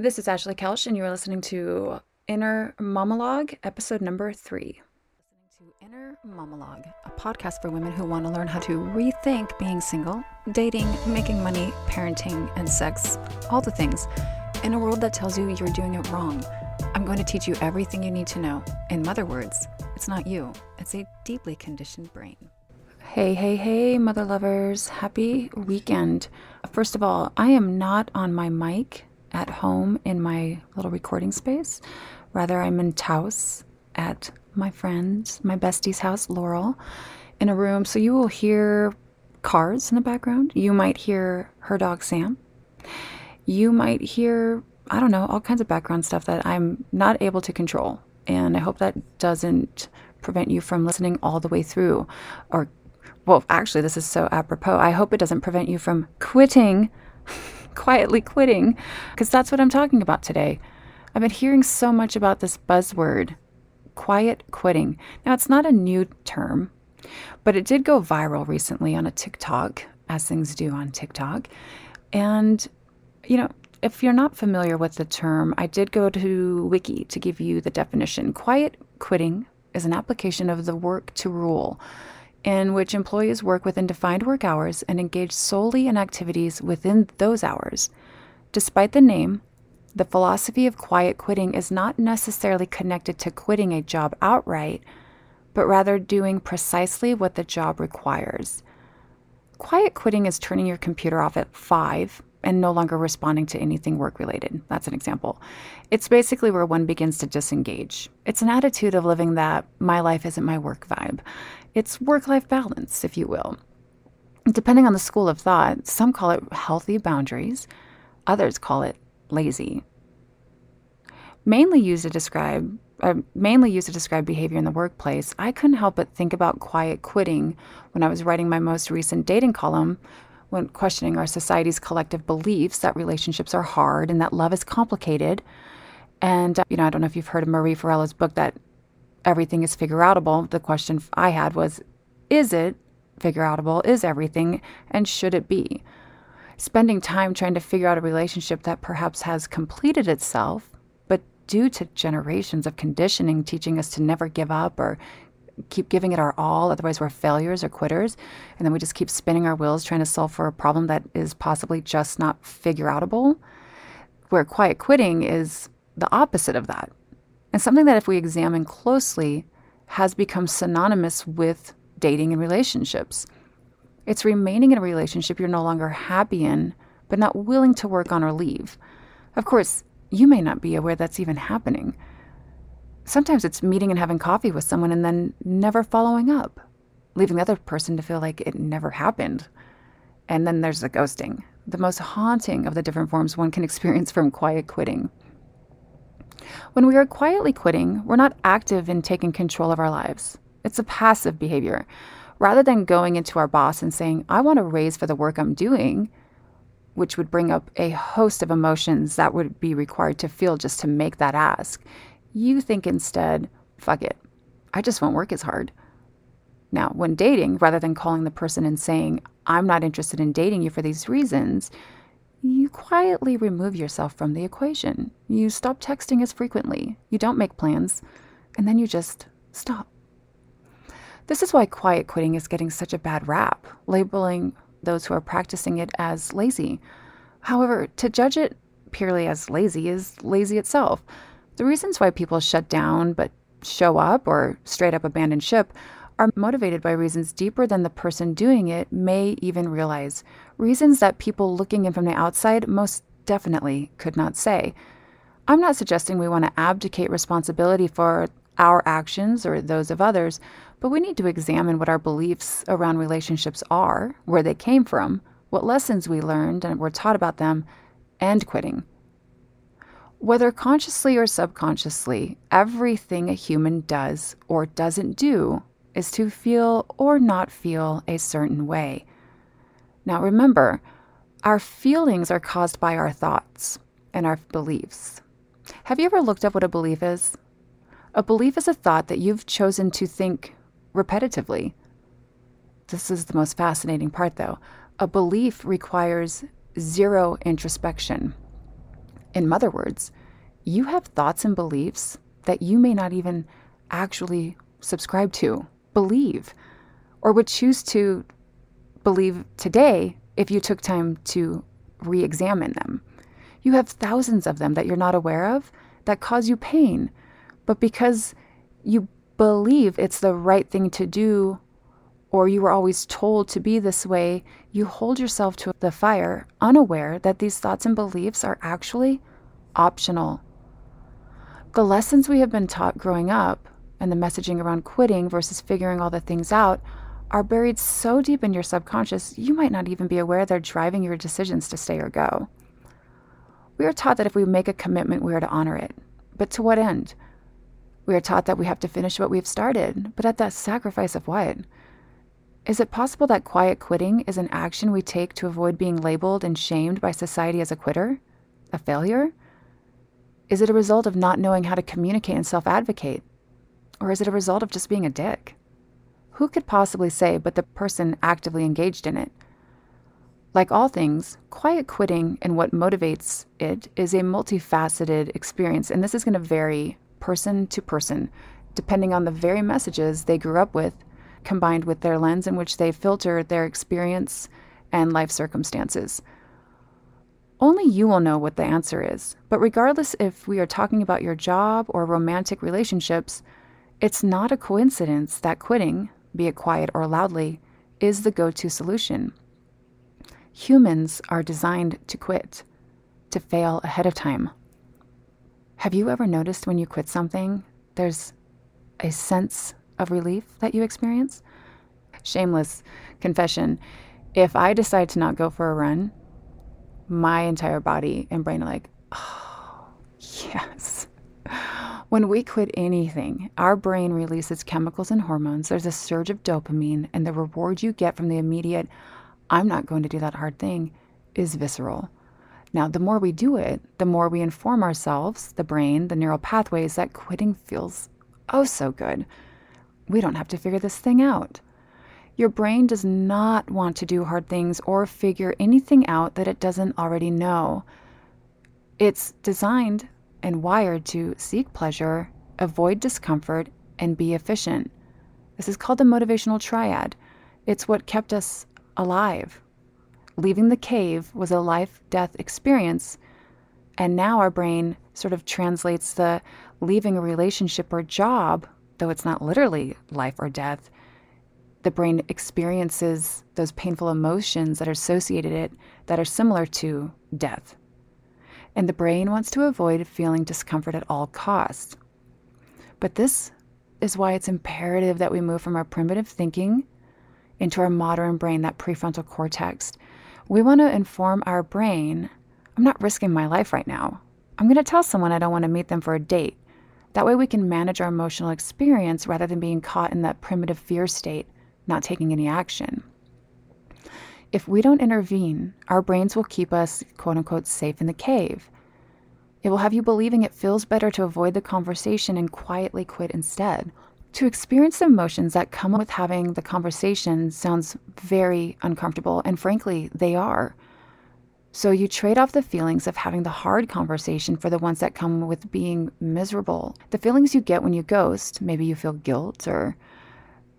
This is Ashley Kelsch, and you are listening to Inner Momologue, episode number three. Listening to Inner Momologue, a podcast for women who want to learn how to rethink being single, dating, making money, parenting, and sex all the things in a world that tells you you're doing it wrong. I'm going to teach you everything you need to know. In mother words, it's not you, it's a deeply conditioned brain. Hey, hey, hey, mother lovers. Happy weekend. First of all, I am not on my mic at home in my little recording space. Rather, I'm in Taos at my friend, my bestie's house, Laurel, in a room. So you will hear cars in the background. You might hear her dog, Sam. You might hear, I don't know, all kinds of background stuff that I'm not able to control. And I hope that doesn't prevent you from listening all the way through. Or, well, actually, this is so apropos. I hope it doesn't prevent you from quitting quietly quitting, because that's what I'm talking about today. I've been hearing so much about this buzzword, quiet quitting. Now, it's not a new term, but it did go viral recently on a TikTok, as things do on TikTok. And, you know, if you're not familiar with the term, I did go to Wiki to give you the definition. Quiet quitting is an application of the work to rule in which employees work within defined work hours and engage solely in activities within those hours. Despite the name, the philosophy of quiet quitting is not necessarily connected to quitting a job outright, but rather doing precisely what the job requires. Quiet quitting is turning your computer off at 5 and no longer responding to anything work related. That's an example. It's basically where one begins to disengage. It's an attitude of living that my life isn't my work vibe. It's work life balance, if you will. Depending on the school of thought, some call it healthy boundaries, others call it lazy. Mainly used to describe uh, mainly used to describe behavior in the workplace, I couldn't help but think about quiet quitting when I was writing my most recent dating column when questioning our society's collective beliefs that relationships are hard and that love is complicated. And, uh, you know, I don't know if you've heard of Marie Forleo's book that everything is figure outable, the question I had was is it figure outable? Is everything? And should it be? Spending time trying to figure out a relationship that perhaps has completed itself, but due to generations of conditioning teaching us to never give up or keep giving it our all, otherwise, we're failures or quitters. And then we just keep spinning our wheels trying to solve for a problem that is possibly just not figure outable. Where quiet quitting is the opposite of that and something that, if we examine closely, has become synonymous with dating and relationships. It's remaining in a relationship you're no longer happy in, but not willing to work on or leave. Of course, you may not be aware that's even happening. Sometimes it's meeting and having coffee with someone and then never following up, leaving the other person to feel like it never happened. And then there's the ghosting, the most haunting of the different forms one can experience from quiet quitting. When we are quietly quitting, we're not active in taking control of our lives. It's a passive behavior. Rather than going into our boss and saying, I want a raise for the work I'm doing, which would bring up a host of emotions that would be required to feel just to make that ask, you think instead, fuck it, I just won't work as hard. Now, when dating, rather than calling the person and saying, I'm not interested in dating you for these reasons, you quietly remove yourself from the equation. You stop texting as frequently. You don't make plans. And then you just stop. This is why quiet quitting is getting such a bad rap, labeling those who are practicing it as lazy. However, to judge it purely as lazy is lazy itself. The reasons why people shut down but show up or straight up abandon ship are motivated by reasons deeper than the person doing it may even realize, reasons that people looking in from the outside most definitely could not say. I'm not suggesting we want to abdicate responsibility for our actions or those of others, but we need to examine what our beliefs around relationships are, where they came from, what lessons we learned and were taught about them, and quitting. Whether consciously or subconsciously, everything a human does or doesn't do is to feel or not feel a certain way. Now remember, our feelings are caused by our thoughts and our beliefs. Have you ever looked up what a belief is? A belief is a thought that you've chosen to think repetitively. This is the most fascinating part, though. A belief requires zero introspection. In other words, you have thoughts and beliefs that you may not even actually subscribe to, believe, or would choose to believe today if you took time to re examine them. You have thousands of them that you're not aware of that cause you pain, but because you believe it's the right thing to do or you were always told to be this way, you hold yourself to the fire, unaware that these thoughts and beliefs are actually optional. The lessons we have been taught growing up and the messaging around quitting versus figuring all the things out are buried so deep in your subconscious, you might not even be aware they're driving your decisions to stay or go. We are taught that if we make a commitment, we are to honor it. But to what end? We are taught that we have to finish what we've started, but at the sacrifice of what? Is it possible that quiet quitting is an action we take to avoid being labeled and shamed by society as a quitter? A failure? Is it a result of not knowing how to communicate and self advocate? Or is it a result of just being a dick? Who could possibly say but the person actively engaged in it? Like all things, quiet quitting and what motivates it is a multifaceted experience, and this is going to vary person to person, depending on the very messages they grew up with combined with their lens in which they filter their experience and life circumstances. Only you will know what the answer is, but regardless if we are talking about your job or romantic relationships, it's not a coincidence that quitting, be it quiet or loudly, is the go to solution. Humans are designed to quit, to fail ahead of time. Have you ever noticed when you quit something, there's a sense of relief that you experience? Shameless confession if I decide to not go for a run, my entire body and brain are like, oh, yes. When we quit anything, our brain releases chemicals and hormones. There's a surge of dopamine, and the reward you get from the immediate, I'm not going to do that hard thing, is visceral. Now, the more we do it, the more we inform ourselves, the brain, the neural pathways, that quitting feels oh so good we don't have to figure this thing out. Your brain does not want to do hard things or figure anything out that it doesn't already know. It's designed and wired to seek pleasure, avoid discomfort, and be efficient. This is called the motivational triad. It's what kept us alive. Leaving the cave was a life death experience, and now our brain sort of translates the leaving a relationship or job though it's not literally life or death, the brain experiences those painful emotions that are associated it that are similar to death. And the brain wants to avoid feeling discomfort at all costs. But this is why it's imperative that we move from our primitive thinking into our modern brain, that prefrontal cortex. We want to inform our brain I'm not risking my life right now. I'm going to tell someone I don't want to meet them for a date. That way, we can manage our emotional experience rather than being caught in that primitive fear state, not taking any action. If we don't intervene, our brains will keep us, quote unquote, safe in the cave. It will have you believing it feels better to avoid the conversation and quietly quit instead. To experience the emotions that come with having the conversation sounds very uncomfortable, and frankly, they are. So you trade off the feelings of having the hard conversation for the ones that come with being miserable. The feelings you get when you ghost, maybe you feel guilt or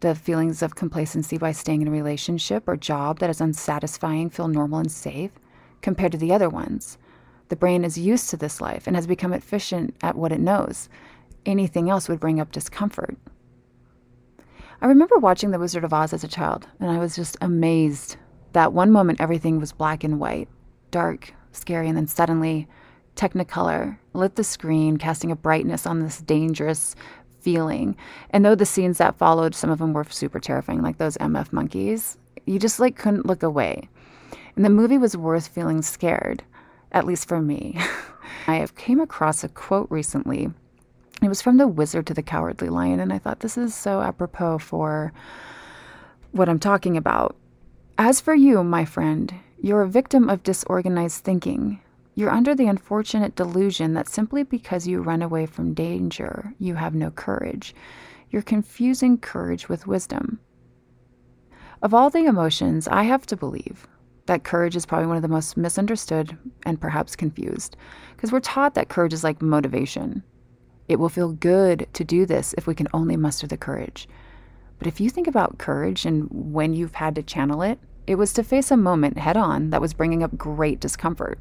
the feelings of complacency by staying in a relationship or job that is unsatisfying feel normal and safe compared to the other ones. The brain is used to this life and has become efficient at what it knows. Anything else would bring up discomfort. I remember watching The Wizard of Oz as a child, and I was just amazed that one moment everything was black and white dark, scary, and then suddenly Technicolor lit the screen, casting a brightness on this dangerous feeling. And though the scenes that followed, some of them were super terrifying, like those MF monkeys, you just like couldn't look away. And the movie was worth feeling scared, at least for me. I have came across a quote recently. It was from The Wizard to the Cowardly Lion, and I thought this is so apropos for what I'm talking about. As for you, my friend, you're a victim of disorganized thinking. You're under the unfortunate delusion that simply because you run away from danger, you have no courage. You're confusing courage with wisdom. Of all the emotions, I have to believe that courage is probably one of the most misunderstood and perhaps confused because we're taught that courage is like motivation. It will feel good to do this if we can only muster the courage. But if you think about courage and when you've had to channel it, it was to face a moment head on that was bringing up great discomfort.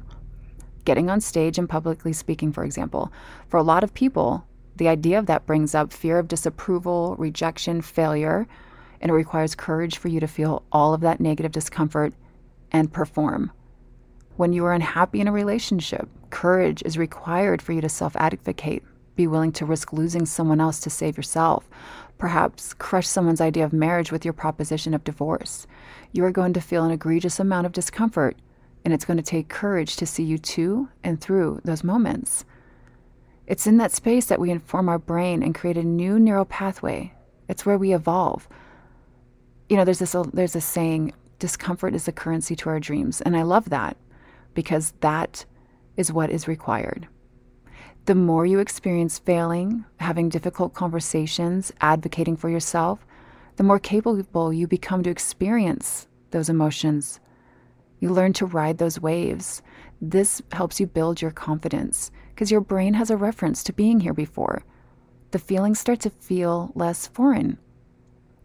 Getting on stage and publicly speaking, for example. For a lot of people, the idea of that brings up fear of disapproval, rejection, failure, and it requires courage for you to feel all of that negative discomfort and perform. When you are unhappy in a relationship, courage is required for you to self advocate, be willing to risk losing someone else to save yourself, perhaps crush someone's idea of marriage with your proposition of divorce. You are going to feel an egregious amount of discomfort, and it's going to take courage to see you to and through those moments. It's in that space that we inform our brain and create a new neural pathway. It's where we evolve. You know, there's this there's a saying, discomfort is the currency to our dreams. And I love that because that is what is required. The more you experience failing, having difficult conversations, advocating for yourself, the more capable you become to experience those emotions. You learn to ride those waves. This helps you build your confidence because your brain has a reference to being here before. The feelings start to feel less foreign.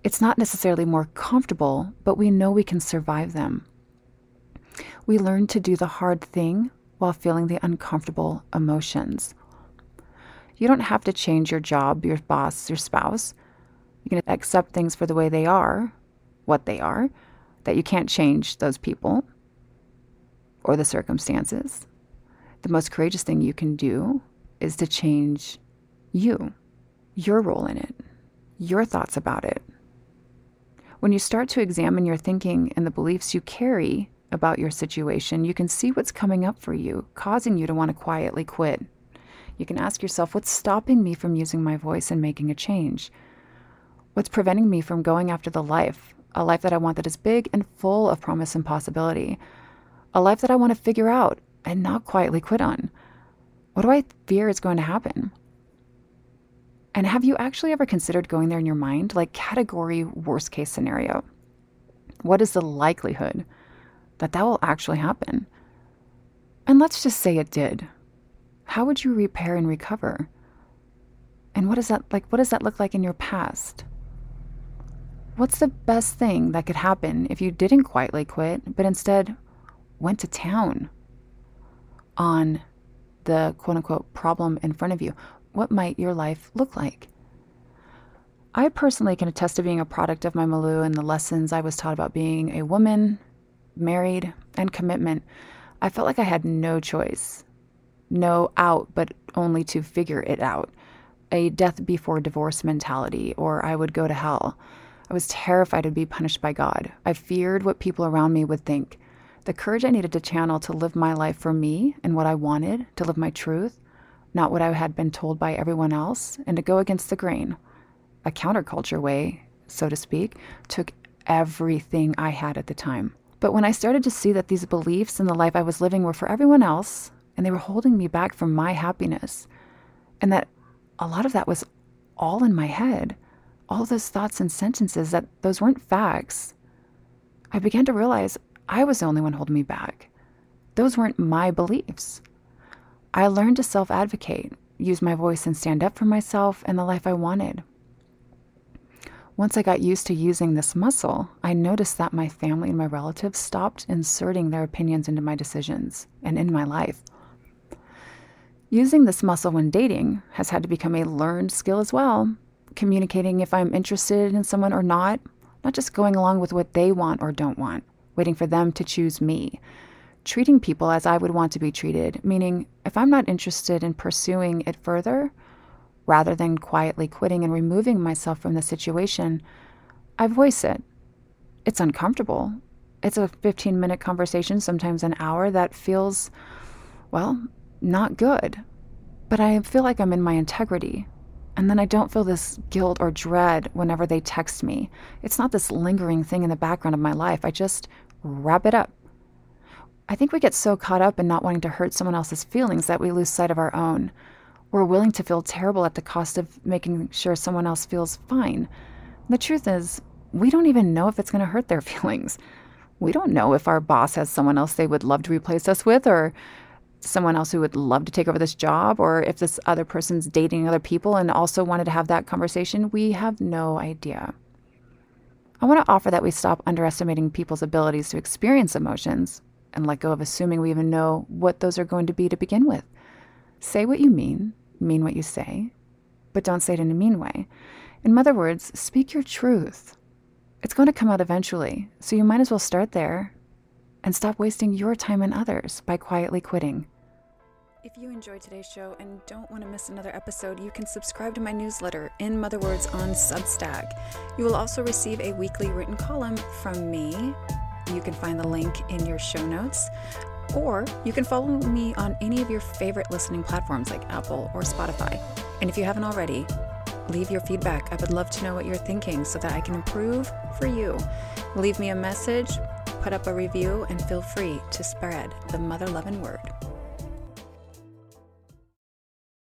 It's not necessarily more comfortable, but we know we can survive them. We learn to do the hard thing while feeling the uncomfortable emotions. You don't have to change your job, your boss, your spouse. You can accept things for the way they are, what they are, that you can't change those people or the circumstances. The most courageous thing you can do is to change you, your role in it, your thoughts about it. When you start to examine your thinking and the beliefs you carry about your situation, you can see what's coming up for you, causing you to want to quietly quit. You can ask yourself, what's stopping me from using my voice and making a change? What's preventing me from going after the life, a life that I want that is big and full of promise and possibility, a life that I want to figure out and not quietly quit on? What do I fear is going to happen? And have you actually ever considered going there in your mind? Like, category worst case scenario. What is the likelihood that that will actually happen? And let's just say it did. How would you repair and recover? And what does that like what does that look like in your past? What's the best thing that could happen if you didn't quietly quit, but instead went to town on the quote unquote problem in front of you? what might your life look like? I personally can attest to being a product of my milieu and the lessons I was taught about being a woman, married, and commitment. I felt like I had no choice, no out, but only to figure it out. A death before divorce mentality, or I would go to hell. I was terrified to be punished by God. I feared what people around me would think. The courage I needed to channel to live my life for me and what I wanted, to live my truth, not what I had been told by everyone else, and to go against the grain, a counterculture way, so to speak, took everything I had at the time. But when I started to see that these beliefs and the life I was living were for everyone else, and they were holding me back from my happiness, and that a lot of that was all in my head, all those thoughts and sentences, that those weren't facts, I began to realize I was the only one holding me back. Those weren't my beliefs. I learned to self advocate, use my voice, and stand up for myself and the life I wanted. Once I got used to using this muscle, I noticed that my family and my relatives stopped inserting their opinions into my decisions and in my life. Using this muscle when dating has had to become a learned skill as well. Communicating if I'm interested in someone or not, not just going along with what they want or don't want, waiting for them to choose me treating people as I would want to be treated, meaning if I'm not interested in pursuing it further, rather than quietly quitting and removing myself from the situation, I voice it. It's uncomfortable. It's a 15 minute conversation, sometimes an hour, that feels, well, not good. But I feel like I'm in my integrity. And then I don't feel this guilt or dread whenever they text me. It's not this lingering thing in the background of my life. I just wrap it up I think we get so caught up in not wanting to hurt someone else's feelings that we lose sight of our own. We're willing to feel terrible at the cost of making sure someone else feels fine. The truth is, we don't even know if it's going to hurt their feelings. We don't know if our boss has someone else they would love to replace us with or someone else who would love to take over this job or if this other person's dating other people and also wanted to have that conversation. We have no idea. I want to offer that we stop underestimating people's abilities to experience emotions and let go of assuming we even know what those are going to be to begin with. Say what you mean, mean what you say, but don't say it in a mean way. In other words, speak your truth. It's going to come out eventually, so you might as well start there and stop wasting your time and others by quietly quitting. If you enjoyed today's show and don't want to miss another episode, you can subscribe to my newsletter, In Mother Words, on Substack. You will also receive a weekly written column from me. You can find the link in your show notes. Or you can follow me on any of your favorite listening platforms like Apple or Spotify. And if you haven't already, leave your feedback. I would love to know what you're thinking so that I can improve for you. Leave me a message, put up a review, and feel free to spread the mother loving word.